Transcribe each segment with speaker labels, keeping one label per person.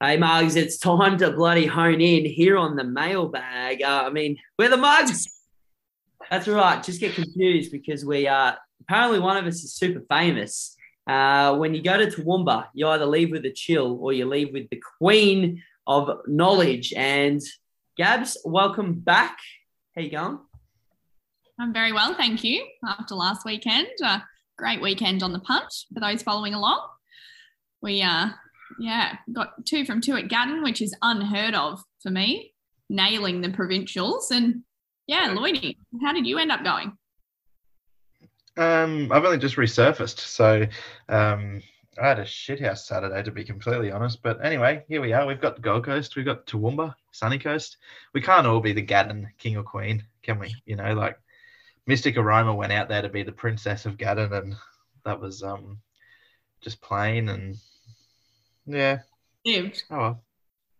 Speaker 1: Hey, Mugs, it's time to bloody hone in here on the mailbag. Uh, I mean, we're the Mugs. That's right. Just get confused because we are apparently one of us is super famous. Uh, when you go to Toowoomba, you either leave with a chill or you leave with the queen of knowledge. And Gabs, welcome back. How you going?
Speaker 2: I'm very well, thank you. After last weekend, uh, great weekend on the punt for those following along. We uh, yeah, got two from two at Gatton, which is unheard of for me, nailing the provincials. And yeah, Lloydie, how did you end up going?
Speaker 3: Um, I've only just resurfaced, so um, I had a shithouse Saturday to be completely honest. But anyway, here we are. We've got the Gold Coast, we've got Toowoomba, Sunny Coast. We can't all be the Gatton king or queen, can we? You know, like Mystic Aroma went out there to be the princess of Gatton, and that was um just plain and yeah.
Speaker 2: Oh
Speaker 3: well.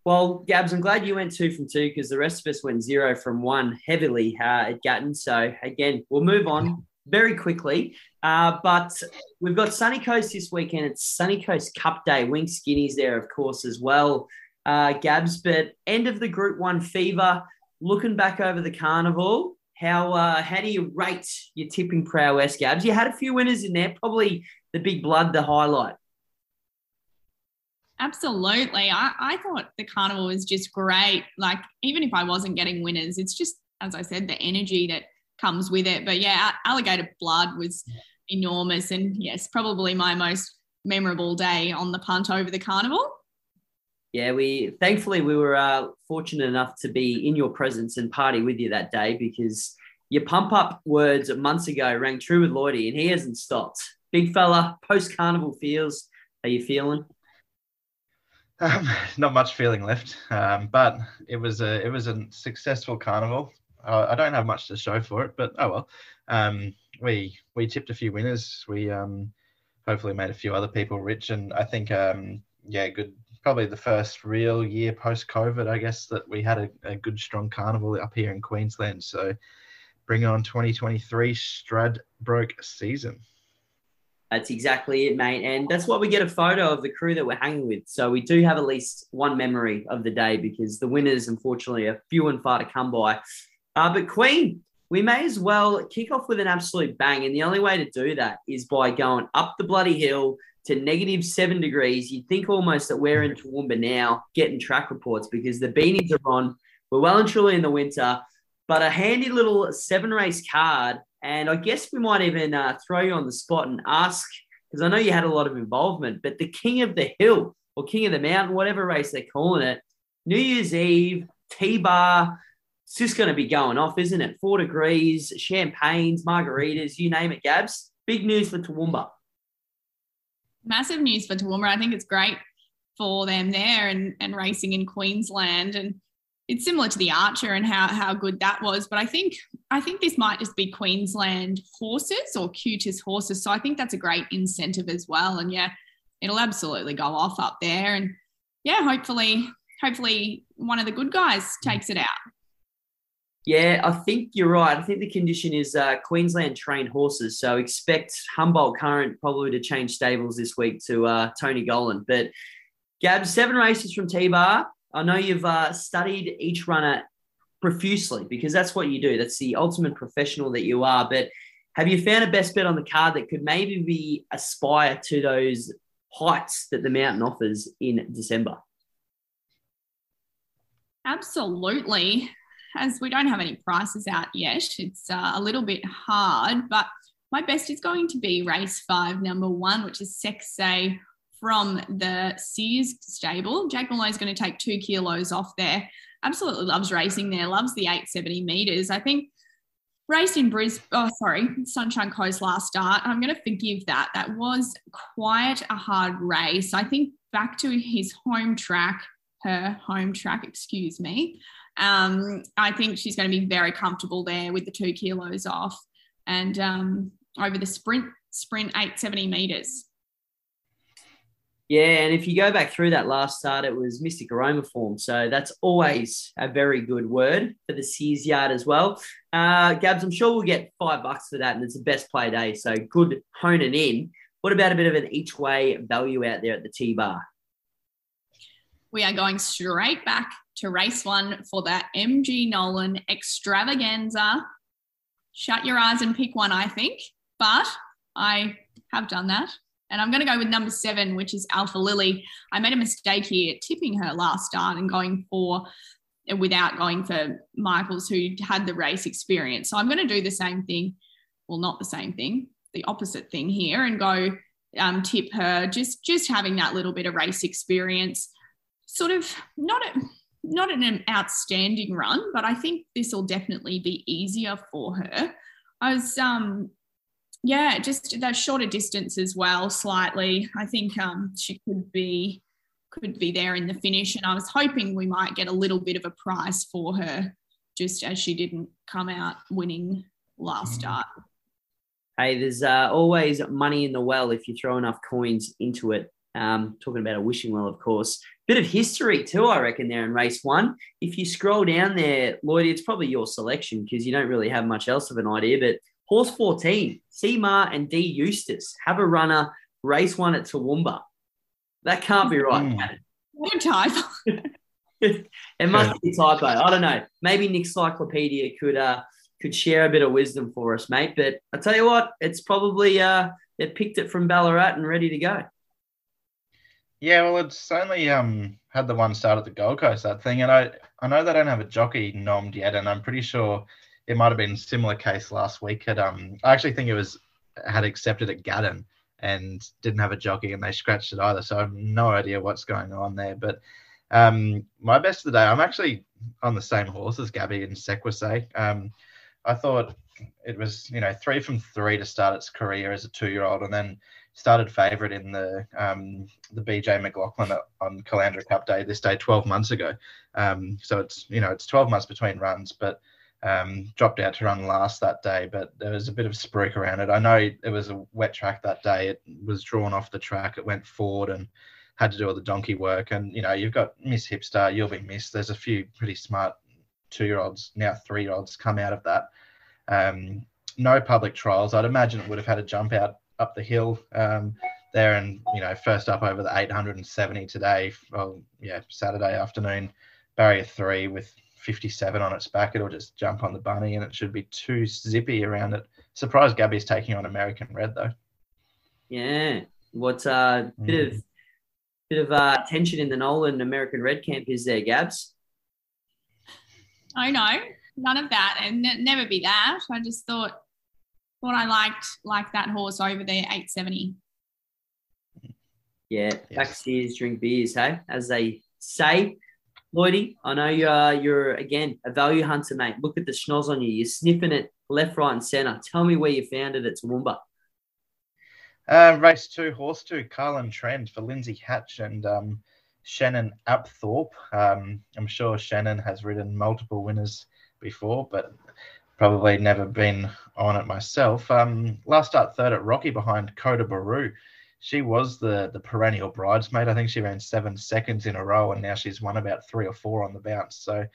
Speaker 1: Well, Gabs, I'm glad you went two from two because the rest of us went zero from one heavily uh, at Gatton. So again, we'll move on very quickly. Uh, but we've got Sunny Coast this weekend. It's Sunny Coast Cup Day. Wing Skinnies there, of course, as well. Uh, Gabs, but end of the Group One fever. Looking back over the carnival, how uh, how do you rate your tipping prowess, Gabs? You had a few winners in there. Probably the Big Blood, the highlight.
Speaker 2: Absolutely. I, I thought the carnival was just great. Like, even if I wasn't getting winners, it's just, as I said, the energy that comes with it. But yeah, alligator blood was enormous. And yes, probably my most memorable day on the punt over the carnival.
Speaker 1: Yeah, we thankfully we were uh, fortunate enough to be in your presence and party with you that day because your pump up words months ago rang true with Lloydie and he hasn't stopped. Big fella, post carnival feels. How you feeling?
Speaker 3: Um, not much feeling left, um, but it was a it was a successful carnival. Uh, I don't have much to show for it, but oh well. Um, we we tipped a few winners. We um, hopefully made a few other people rich, and I think um, yeah, good. Probably the first real year post COVID, I guess, that we had a, a good strong carnival up here in Queensland. So bring on 2023 Stradbroke season.
Speaker 1: That's exactly it, mate. And that's why we get a photo of the crew that we're hanging with. So we do have at least one memory of the day because the winners, unfortunately, are few and far to come by. Uh, but Queen, we may as well kick off with an absolute bang. And the only way to do that is by going up the bloody hill to negative seven degrees. You'd think almost that we're in Toowoomba now getting track reports because the beanies are on. We're well and truly in the winter. But a handy little seven race card and I guess we might even uh, throw you on the spot and ask, because I know you had a lot of involvement, but the King of the Hill or King of the Mountain, whatever race they're calling it, New Year's Eve, T bar, it's just going to be going off, isn't it? Four degrees, champagnes, margaritas, you name it, Gabs. Big news for Toowoomba.
Speaker 2: Massive news for Toowoomba. I think it's great for them there and, and racing in Queensland. And it's similar to the Archer and how how good that was. But I think I think this might just be Queensland horses or QTIS horses. So I think that's a great incentive as well. And yeah, it'll absolutely go off up there. And yeah, hopefully, hopefully one of the good guys takes it out.
Speaker 1: Yeah, I think you're right. I think the condition is uh, Queensland trained horses. So expect Humboldt Current probably to change stables this week to uh, Tony Gollan. But Gab, seven races from T Bar. I know you've uh, studied each runner profusely because that's what you do. That's the ultimate professional that you are. But have you found a best bet on the card that could maybe be aspire to those heights that the mountain offers in December?
Speaker 2: Absolutely. As we don't have any prices out yet, it's uh, a little bit hard, but my best is going to be race five, number one, which is Sexay from the Sears stable. Jack Malloy is going to take two kilos off there. Absolutely loves racing there, loves the 870 meters. I think raced in Brisbane, oh, sorry, Sunshine Coast last start. I'm going to forgive that. That was quite a hard race. I think back to his home track, her home track, excuse me. Um, I think she's going to be very comfortable there with the two kilos off and um, over the sprint, sprint 870 meters.
Speaker 1: Yeah, and if you go back through that last start, it was Mystic Aroma form. So that's always a very good word for the Sears yard as well. Uh, Gabs, I'm sure we'll get five bucks for that, and it's the best play day. So good honing in. What about a bit of an each way value out there at the T bar?
Speaker 2: we are going straight back to race one for that MG Nolan extravaganza. Shut your eyes and pick one, I think, but I have done that. And I'm going to go with number seven, which is Alpha Lily. I made a mistake here tipping her last start and going for without going for Michaels, who had the race experience. So I'm going to do the same thing. Well, not the same thing, the opposite thing here, and go um, tip her. Just just having that little bit of race experience, sort of not a, not an outstanding run, but I think this will definitely be easier for her. I was um yeah, just that shorter distance as well, slightly. I think um, she could be could be there in the finish, and I was hoping we might get a little bit of a prize for her, just as she didn't come out winning last mm. start.
Speaker 1: Hey, there's uh, always money in the well if you throw enough coins into it. Um, talking about a wishing well, of course. Bit of history too, I reckon, there in race one. If you scroll down there, Lloyd, it's probably your selection because you don't really have much else of an idea. But Horse 14, C Maher and D Eustace have a runner race one at Toowoomba. That can't be right. Mm.
Speaker 2: What a typo.
Speaker 1: it must be a typo. I don't know. Maybe Nick Cyclopedia could uh could share a bit of wisdom for us, mate. But I tell you what, it's probably uh they picked it from Ballarat and ready to go.
Speaker 3: Yeah, well, it's only um had the one start at the Gold Coast that thing, and I I know they don't have a jockey nommed yet, and I'm pretty sure it might have been a similar case last week. At um, I actually think it was had accepted at Gatton and didn't have a jockey, and they scratched it either. So I have no idea what's going on there. But um, my best of the day, I'm actually on the same horse as Gabby and Sequase. Um, I thought it was you know three from three to start its career as a two-year-old, and then started favourite in the um, the BJ McLachlan on Caloundra Cup Day this day 12 months ago. Um, so it's you know it's 12 months between runs, but um, dropped out to run last that day, but there was a bit of spruik around it. I know it was a wet track that day. It was drawn off the track. It went forward and had to do all the donkey work. And you know, you've got Miss Hipster, you'll be missed. There's a few pretty smart two-year-olds now, three-year-olds come out of that. Um, no public trials. I'd imagine it would have had a jump out up the hill um, there, and you know, first up over the 870 today. Well, yeah, Saturday afternoon, barrier three with 57 on its back, it'll just jump on the bunny and it should be too zippy around it. Surprised Gabby's taking on American Red though.
Speaker 1: Yeah. What's a uh, bit mm. of bit of uh, tension in the Nolan American Red camp is there, Gabs?
Speaker 2: I know. None of that and never be that. I just thought thought I liked like that horse over there, 870.
Speaker 1: Yeah, yes. backstairs drink beers, hey, as they say. Lloydie, I know you're you're again a value hunter, mate. Look at the schnoz on you. You're sniffing it left, right, and centre. Tell me where you found it at Toowoomba.
Speaker 3: Uh, race two, horse two, Carlin Trend for Lindsay Hatch and um, Shannon Apthorpe. Um, I'm sure Shannon has ridden multiple winners before, but probably never been on it myself. Um, last start third at Rocky behind Coda Baru she was the the perennial bridesmaid. I think she ran seven seconds in a row, and now she's won about three or four on the bounce. So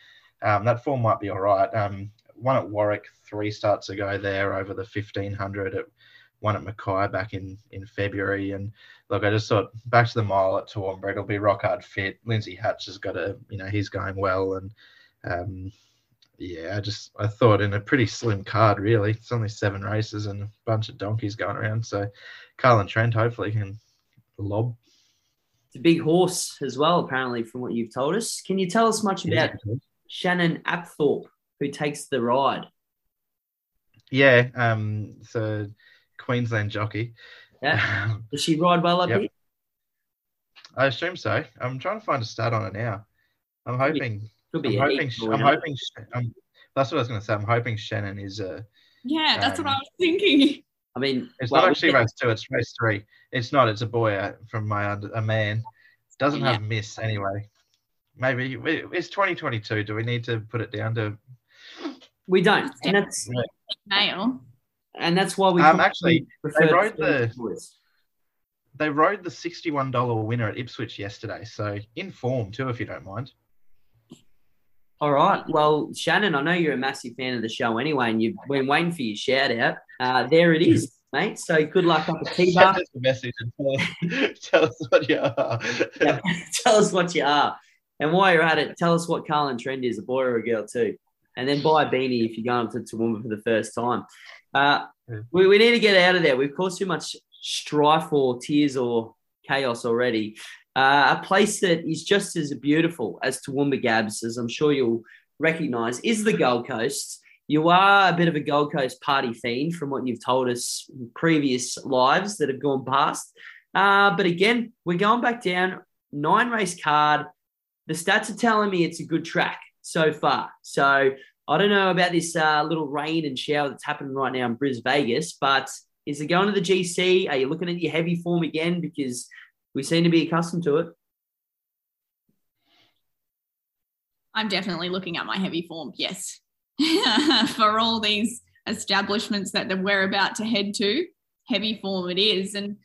Speaker 3: um, that form might be all right. Um, one at Warwick three starts ago there over the fifteen hundred. At one at Mackay back in in February. And look, I just thought back to the mile at Toowoomba, it'll be rock hard fit. Lindsay Hatch has got a you know he's going well, and um, yeah, I just I thought in a pretty slim card really. It's only seven races and a bunch of donkeys going around, so Carlin Trend hopefully can lob.
Speaker 1: It's a big horse as well, apparently, from what you've told us. Can you tell us much about yeah. Shannon Apthorpe, who takes the ride?
Speaker 3: Yeah, um, it's a Queensland jockey.
Speaker 1: Yeah. Does she ride well up yep. here?
Speaker 3: I assume so. I'm trying to find a stat on it now. I'm hoping. Could be. I'm hoping. I'm hoping. I'm, that's what I was going to say. I'm hoping Shannon is a.
Speaker 2: Yeah, that's um, what I was thinking.
Speaker 1: I mean,
Speaker 3: it's well, not actually race two; it's race three. It's not. It's a boy uh, from my under, a man. Doesn't yeah. have miss anyway. Maybe it's 2022. Do we need to put it down to?
Speaker 1: We don't, and that's
Speaker 2: male.
Speaker 1: And that's why we
Speaker 3: um actually they rode the they rode the sixty-one dollar winner at Ipswich yesterday. So in form too, if you don't mind.
Speaker 1: All right. Well, Shannon, I know you're a massive fan of the show anyway, and you've been waiting for your shout out. Uh, there it is, mate. So good luck up at T Bar.
Speaker 3: Send us a message and tell us, tell us what you are.
Speaker 1: yeah, tell us what you are. And while you're at it, tell us what Carlin Trend is, a boy or a girl too. And then buy a beanie if you're going to Toowoomba for the first time. Uh, we, we need to get out of there. We've caused too much strife or tears or chaos already. Uh, a place that is just as beautiful as Toowoomba Gabs, as I'm sure you'll recognise, is the Gold Coast. You are a bit of a Gold Coast party fiend from what you've told us in previous lives that have gone past. Uh, but again, we're going back down, nine race card. The stats are telling me it's a good track so far. So I don't know about this uh, little rain and shower that's happening right now in Bris Vegas, but is it going to the GC? Are you looking at your heavy form again? Because we seem to be accustomed to it.
Speaker 2: I'm definitely looking at my heavy form, yes. For all these establishments that we're about to head to, heavy form it is. And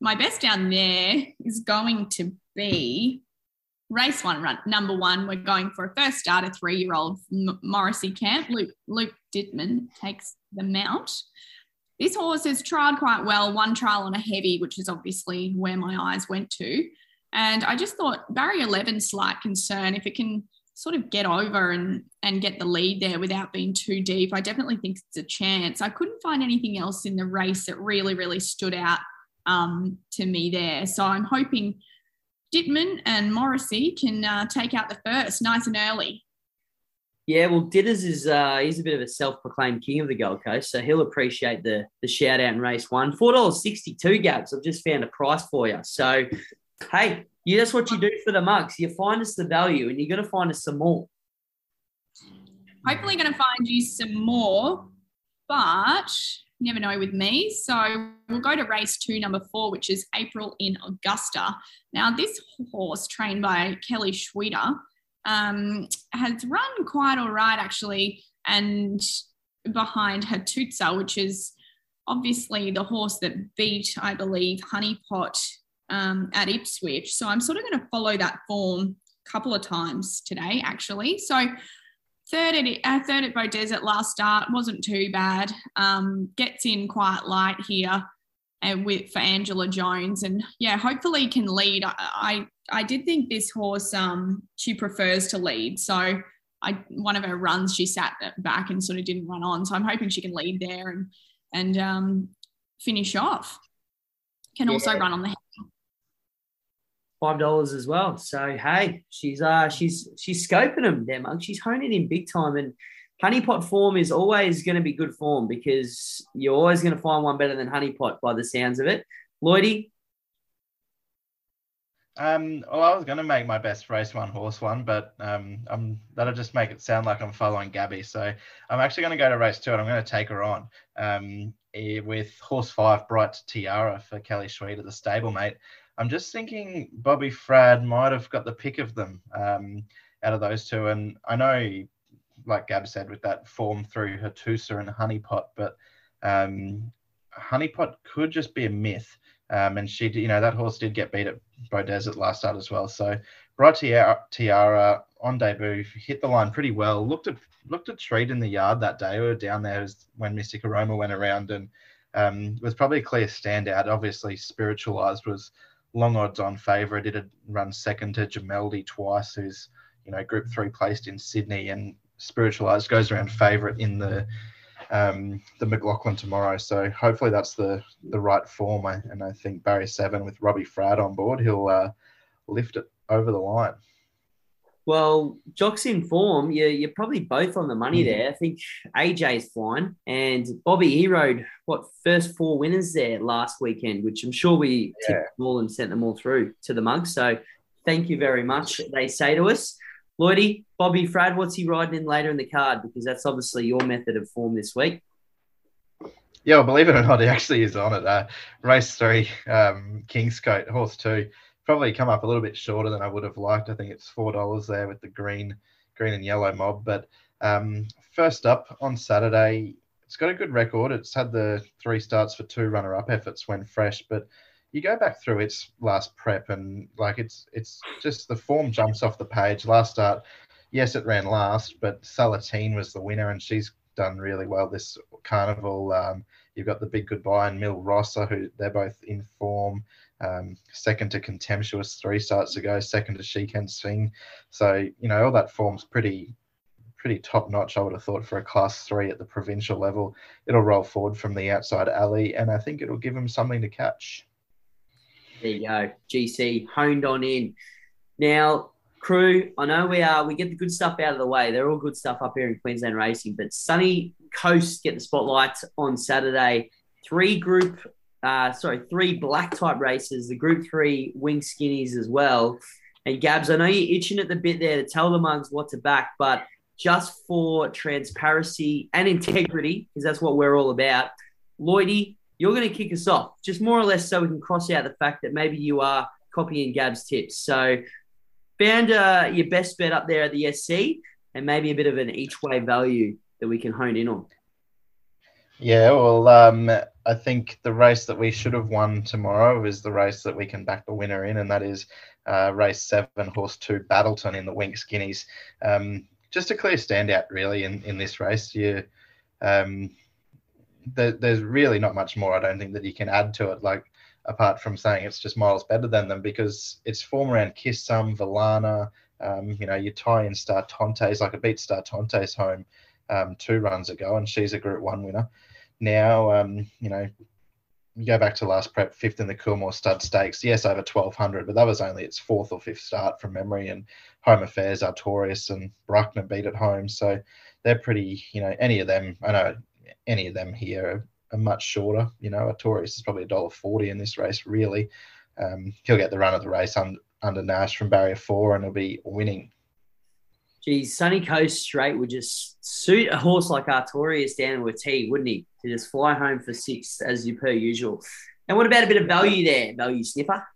Speaker 2: my best down there is going to be race one, run number one. We're going for a first starter, three year old Morrissey Camp. Luke, Luke Dittman takes the mount. This horse has trialled quite well, one trial on a heavy, which is obviously where my eyes went to. And I just thought barrier 11, slight concern. If it can sort of get over and, and get the lead there without being too deep, I definitely think it's a chance. I couldn't find anything else in the race that really, really stood out um, to me there. So I'm hoping Dittman and Morrissey can uh, take out the first nice and early.
Speaker 1: Yeah, well, Ditters is uh, he's a bit of a self-proclaimed king of the Gold Coast, so he'll appreciate the the shout out in race one. Four dollars sixty-two Gabs. I've just found a price for you. So, hey, you that's what you do for the mugs. You find us the value, and you're going to find us some more.
Speaker 2: Hopefully, going to find you some more, but never know with me. So we'll go to race two, number four, which is April in Augusta. Now, this horse, trained by Kelly Schweida, um, has run quite all right actually, and behind Hattusa, which is obviously the horse that beat, I believe, Honeypot um, at Ipswich. So I'm sort of going to follow that form a couple of times today, actually. So third at uh, third at Beaudesert last start wasn't too bad. Um, gets in quite light here and with for Angela Jones, and yeah, hopefully can lead. I, I, I did think this horse um she prefers to lead, so I one of her runs she sat back and sort of didn't run on, so I'm hoping she can lead there and and um finish off. Can yeah. also run on the
Speaker 1: five dollars as well. So hey, she's uh she's she's scoping them there, Mug. She's honing in big time, and honeypot form is always going to be good form because you're always going to find one better than honeypot by the sounds of it. Lloydie.
Speaker 3: Um, well, I was going to make my best race one horse one, but um, I'm that'll just make it sound like I'm following Gabby. So I'm actually going to go to race two, and I'm going to take her on um, eh, with horse five, Bright Tiara for Kelly Schweida, the stablemate. I'm just thinking Bobby Fradd might have got the pick of them um, out of those two. And I know, like Gab said, with that form through Hattusa and Honeypot, but um, Honeypot could just be a myth. Um, and she, you know, that horse did get beat at Beaudesert last start as well. So Bright Tiara, Tiara on debut hit the line pretty well. Looked at looked at treat in the yard that day. We were down there when Mystic Aroma went around and um, was probably a clear standout. Obviously, Spiritualized was long odds on favourite. It had run second to Gemeldi twice, who's you know Group Three placed in Sydney, and Spiritualized goes around favourite in the um, the McLachlan tomorrow. So hopefully that's the the right form, and I think Barry Seven with Robbie Fradd on board, he'll uh, lift it over the line.
Speaker 1: Well, Jock's in form. You're, you're probably both on the money mm-hmm. there. I think AJ's flying, and Bobby he rode what first four winners there last weekend, which I'm sure we yeah. tipped them all and sent them all through to the mug. So thank you very much. They say to us, Lloydie, Bobby Fradd, what's he riding in later in the card? Because that's obviously your method of form this week.
Speaker 3: Yeah, well, believe it or not, he actually is on it. Uh, race three, um, Kingscote, horse two probably come up a little bit shorter than I would have liked. I think it's four dollars there with the green, green and yellow mob. But um, first up on Saturday, it's got a good record. It's had the three starts for two runner-up efforts when fresh, but you go back through its last prep and like it's it's just the form jumps off the page. Last start, yes, it ran last, but Salatine was the winner and she's done really well this carnival. Um, you've got the big goodbye and Mil Rosa, who they're both in form. um, second to Contemptuous three starts ago, second to She Can Swing. So, you know, all that form's pretty pretty top notch, I would have thought, for a class three at the provincial level. It'll roll forward from the outside alley, and I think it'll give him something to catch.
Speaker 1: There you go. GC honed on in. Now, crew, I know we are we get the good stuff out of the way. They're all good stuff up here in Queensland racing, but Sunny Coast get the spotlight on Saturday. Three group uh, sorry, three black type races, the group three wing skinnies as well. And Gabs, I know you're itching at the bit there to tell the mugs what to back, but just for transparency and integrity, because that's what we're all about, Lloydie, you're going to kick us off, just more or less so we can cross out the fact that maybe you are copying Gab's tips. So, found uh, your best bet up there at the SC and maybe a bit of an each way value that we can hone in on.
Speaker 3: Yeah, well, um, I think the race that we should have won tomorrow is the race that we can back the winner in, and that is uh, race seven, horse two, Battleton in the Wink Skinnies. Um, just a clear standout, really, in, in this race. You, um, there, there's really not much more, I don't think, that you can add to it, like apart from saying it's just miles better than them because it's form around Kiss Some, Valana, um, you know, you tie in Star Tontes, like a beat Star Tontes home um, two runs ago, and she's a Group One winner. Now, um, you know, you go back to last prep, fifth in the Coolmore Stud Stakes. Yes, over 1200, but that was only its fourth or fifth start from memory. And Home Affairs, Artorias, and Bruckner beat at home. So they're pretty, you know, any of them, I know any of them here are, are much shorter. You know, Artorias is probably a dollar forty in this race, really. Um, he'll get the run of the race under, under Nash from barrier four and he'll be winning
Speaker 1: geez, Sunny Coast straight would just suit a horse like Artorias down with T, wouldn't he? To just fly home for six as you per usual. And what about a bit of value there, value sniffer?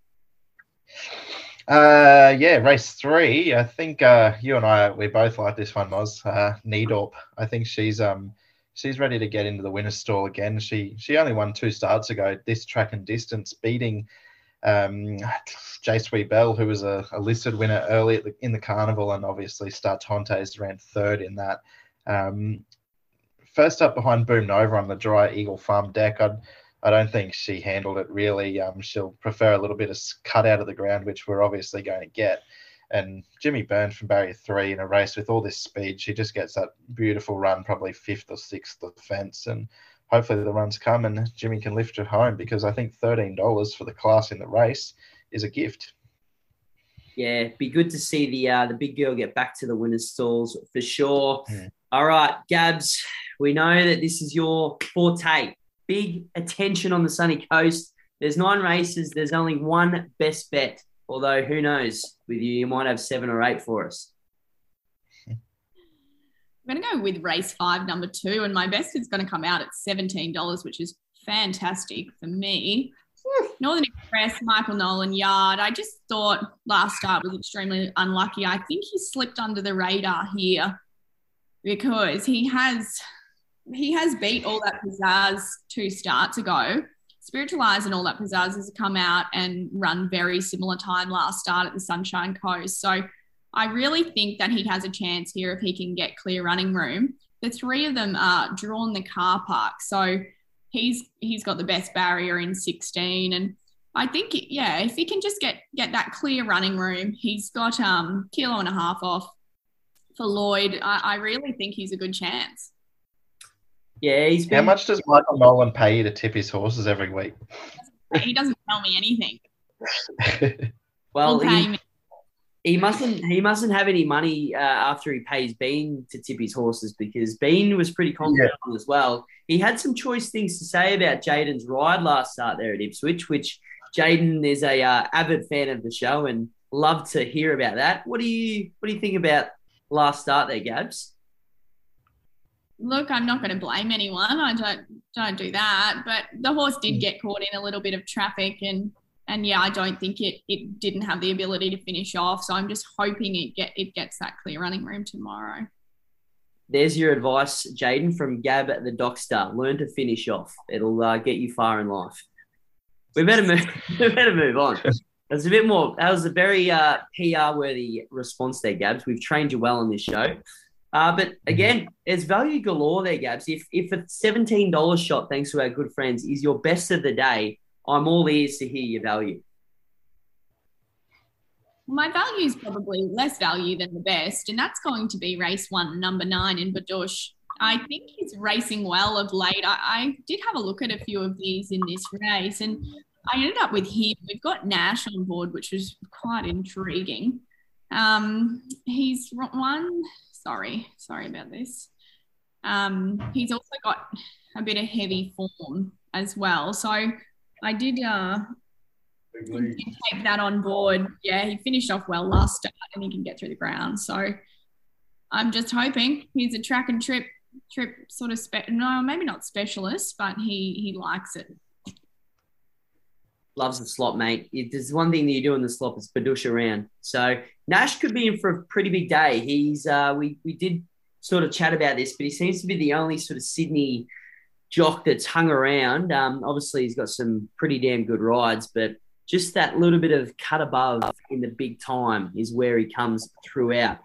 Speaker 3: Uh, yeah, race three. I think uh, you and I we both like this one, Moz. Uh, Needorp. I think she's um she's ready to get into the winner's stall again. She she only won two starts ago. This track and distance, beating um, J Sweet Bell, who was a, a listed winner early the, in the carnival, and obviously Star Tontes ran third in that. Um, first up behind Boom Nova on the dry Eagle Farm deck, I'd, I don't think she handled it really. Um, she'll prefer a little bit of cut out of the ground, which we're obviously going to get. And Jimmy Byrne from barrier three in a race with all this speed, she just gets that beautiful run, probably fifth or sixth of the fence. And hopefully the runs come and Jimmy can lift it home because I think $13 for the class in the race is a gift.
Speaker 1: Yeah, be good to see the uh, the big girl get back to the winners' stalls for sure. Mm. All right, Gabs, we know that this is your forte. Big attention on the sunny coast. There's nine races. There's only one best bet. Although who knows, with you, you might have seven or eight for us.
Speaker 2: I'm going to go with race five, number two, and my best is going to come out at $17, which is fantastic for me. Northern Express, Michael Nolan Yard. I just thought last start was extremely unlucky. I think he slipped under the radar here because he has he has beat all that pizzazz two starts ago. Spiritualize and all that pizzazz has come out and run very similar time last start at the Sunshine Coast. So I really think that he has a chance here if he can get clear running room. The three of them are drawn the car park, so he's he's got the best barrier in 16, and I think yeah, if he can just get get that clear running room, he's got um kilo and a half off for Lloyd. I, I really think he's a good chance.
Speaker 1: Yeah, he's
Speaker 3: been... How much does Michael Nolan pay you to tip his horses every week?
Speaker 2: He doesn't tell me anything.
Speaker 1: well, he, he mustn't he mustn't have any money uh, after he pays Bean to tip his horses because Bean was pretty confident yeah. as well. He had some choice things to say about Jaden's ride last start there at Ipswich, which Jaden is a uh, avid fan of the show and love to hear about that. What do you what do you think about last start there, Gabs?
Speaker 2: Look, I'm not going to blame anyone. I don't don't do that, but the horse did hmm. get caught in a little bit of traffic and and yeah, I don't think it it didn't have the ability to finish off. So I'm just hoping it get it gets that clear running room tomorrow.
Speaker 1: There's your advice, Jaden, from Gab at the Dockstar. Learn to finish off. It'll uh, get you far in life. We better move. we better move on. That's a bit more. That was a very uh, PR worthy response there, Gabs. We've trained you well on this show. Uh, but again, there's value galore there, Gabs. If if a seventeen dollars shot, thanks to our good friends, is your best of the day, I'm all ears to hear your value.
Speaker 2: my value is probably less value than the best, and that's going to be race one, number nine in Badush. I think he's racing well of late. I, I, did have a look at a few of these in this race, and I ended up with him. We've got Nash on board, which was quite intriguing. Um, he's one. Sorry, sorry about this. Um, he's also got a bit of heavy form as well. So I did uh, take that on board. Yeah, he finished off well last start and he can get through the ground. So I'm just hoping he's a track and trip trip sort of spe- no maybe not specialist but he he likes it
Speaker 1: loves the slot mate if there's one thing that you do in the slot is badush around so nash could be in for a pretty big day he's uh we we did sort of chat about this but he seems to be the only sort of sydney jock that's hung around um obviously he's got some pretty damn good rides but just that little bit of cut above in the big time is where he comes throughout.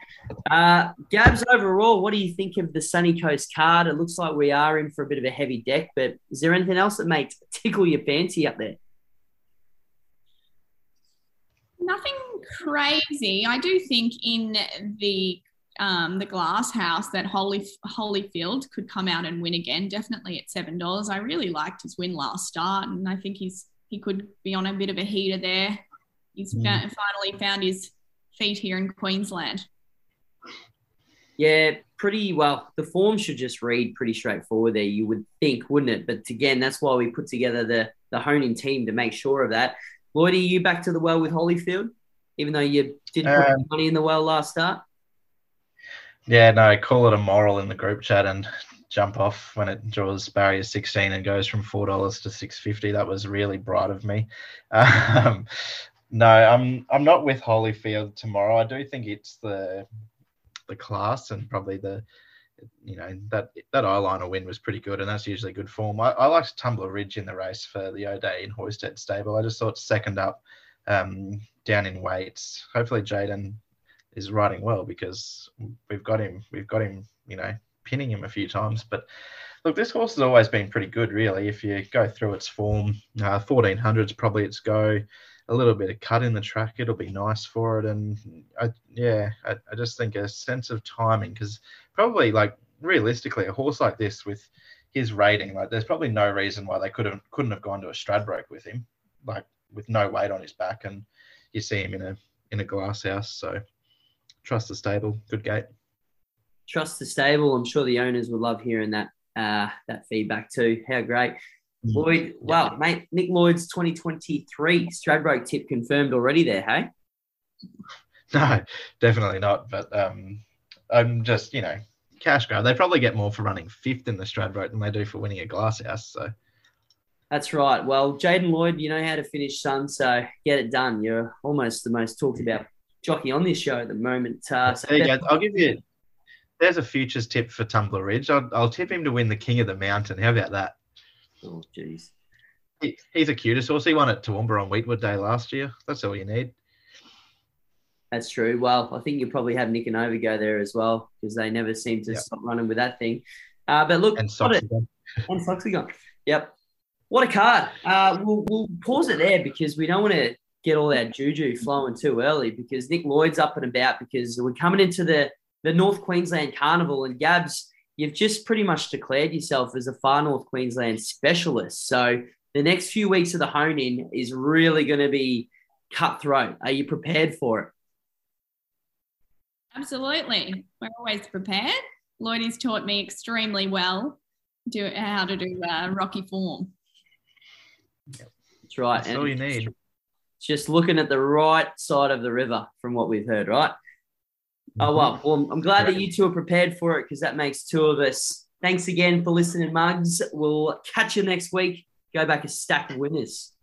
Speaker 1: Uh, Gabs, overall, what do you think of the Sunny Coast card? It looks like we are in for a bit of a heavy deck, but is there anything else that makes tickle your fancy up there?
Speaker 2: Nothing crazy. I do think in the um, the glass house that Holy Holyfield could come out and win again. Definitely at seven dollars. I really liked his win last start, and I think he's he could be on a bit of a heater there. He's mm. found, finally found his feet here in Queensland.
Speaker 1: Yeah, pretty well. The form should just read pretty straightforward there, you would think, wouldn't it? But again, that's why we put together the the honing team to make sure of that. Lloyd, are you back to the well with Holyfield, even though you didn't um, put money in the well last start?
Speaker 3: Yeah, no, call it a moral in the group chat and jump off when it draws barrier 16 and goes from four dollars to 650 that was really bright of me. Um, no i'm i'm not with holyfield tomorrow. I do think it's the the class and probably the you know that that eyeliner win was pretty good and that's usually good form i, I liked tumbler ridge in the race for the o'day in hoisted stable i just thought second up um, down in weights hopefully jaden is riding well because we've got him we've got him you know pinning him a few times. But look, this horse has always been pretty good, really. If you go through its form, uh, 1400's probably its go. A little bit of cut in the track, it'll be nice for it. And I, yeah, I, I just think a sense of timing because probably like realistically, a horse like this with his rating, like there's probably no reason why they could have couldn't have gone to a Stradbroke with him, like with no weight on his back, and you see him in a in a glass house. So trust the stable, good gate
Speaker 1: trust the stable. I'm sure the owners would love hearing that uh, that feedback too. How great. Lloyd, well, mate, Nick Lloyd's 2023 Stradbroke tip confirmed already there, hey?
Speaker 3: No, definitely not. But um, I'm just, you know, cash grab. They probably get more for running fifth in the Stradbroke than they do for winning a glasshouse. So
Speaker 1: that's right. Well, Jaden Lloyd, you know how to finish, son. So get it done. You're almost the most talked about jockey on this show at the moment. Uh,
Speaker 3: so there you go. I'll give you there's a futures tip for Tumbler Ridge. I'll, I'll tip him to win the King of the Mountain. How about that?
Speaker 1: Oh, jeez.
Speaker 3: He, he's a cutest horse. He won at Toowoomba on Weetwood Day last year. That's all you need.
Speaker 1: That's true. Well, I think you probably have Nick and Over go there as well because they never seem to yep. stop running with that thing. Uh, but look,
Speaker 3: and socks again.
Speaker 1: And socks again. Yep. What a card. Uh, we'll, we'll pause it there because we don't want to get all that juju flowing too early because Nick Lloyd's up and about because we're coming into the the North Queensland Carnival. And Gabs, you've just pretty much declared yourself as a far North Queensland specialist. So the next few weeks of the hone in is really going to be cutthroat. Are you prepared for it?
Speaker 2: Absolutely. We're always prepared. Lloyd has taught me extremely well do how to do uh, rocky form.
Speaker 1: That's right.
Speaker 3: That's and all you need.
Speaker 1: Just looking at the right side of the river from what we've heard, right? Oh, well. Mm-hmm. Well, I'm glad that you two are prepared for it because that makes two of us. Thanks again for listening, Mugs. We'll catch you next week. Go back a stack of winners.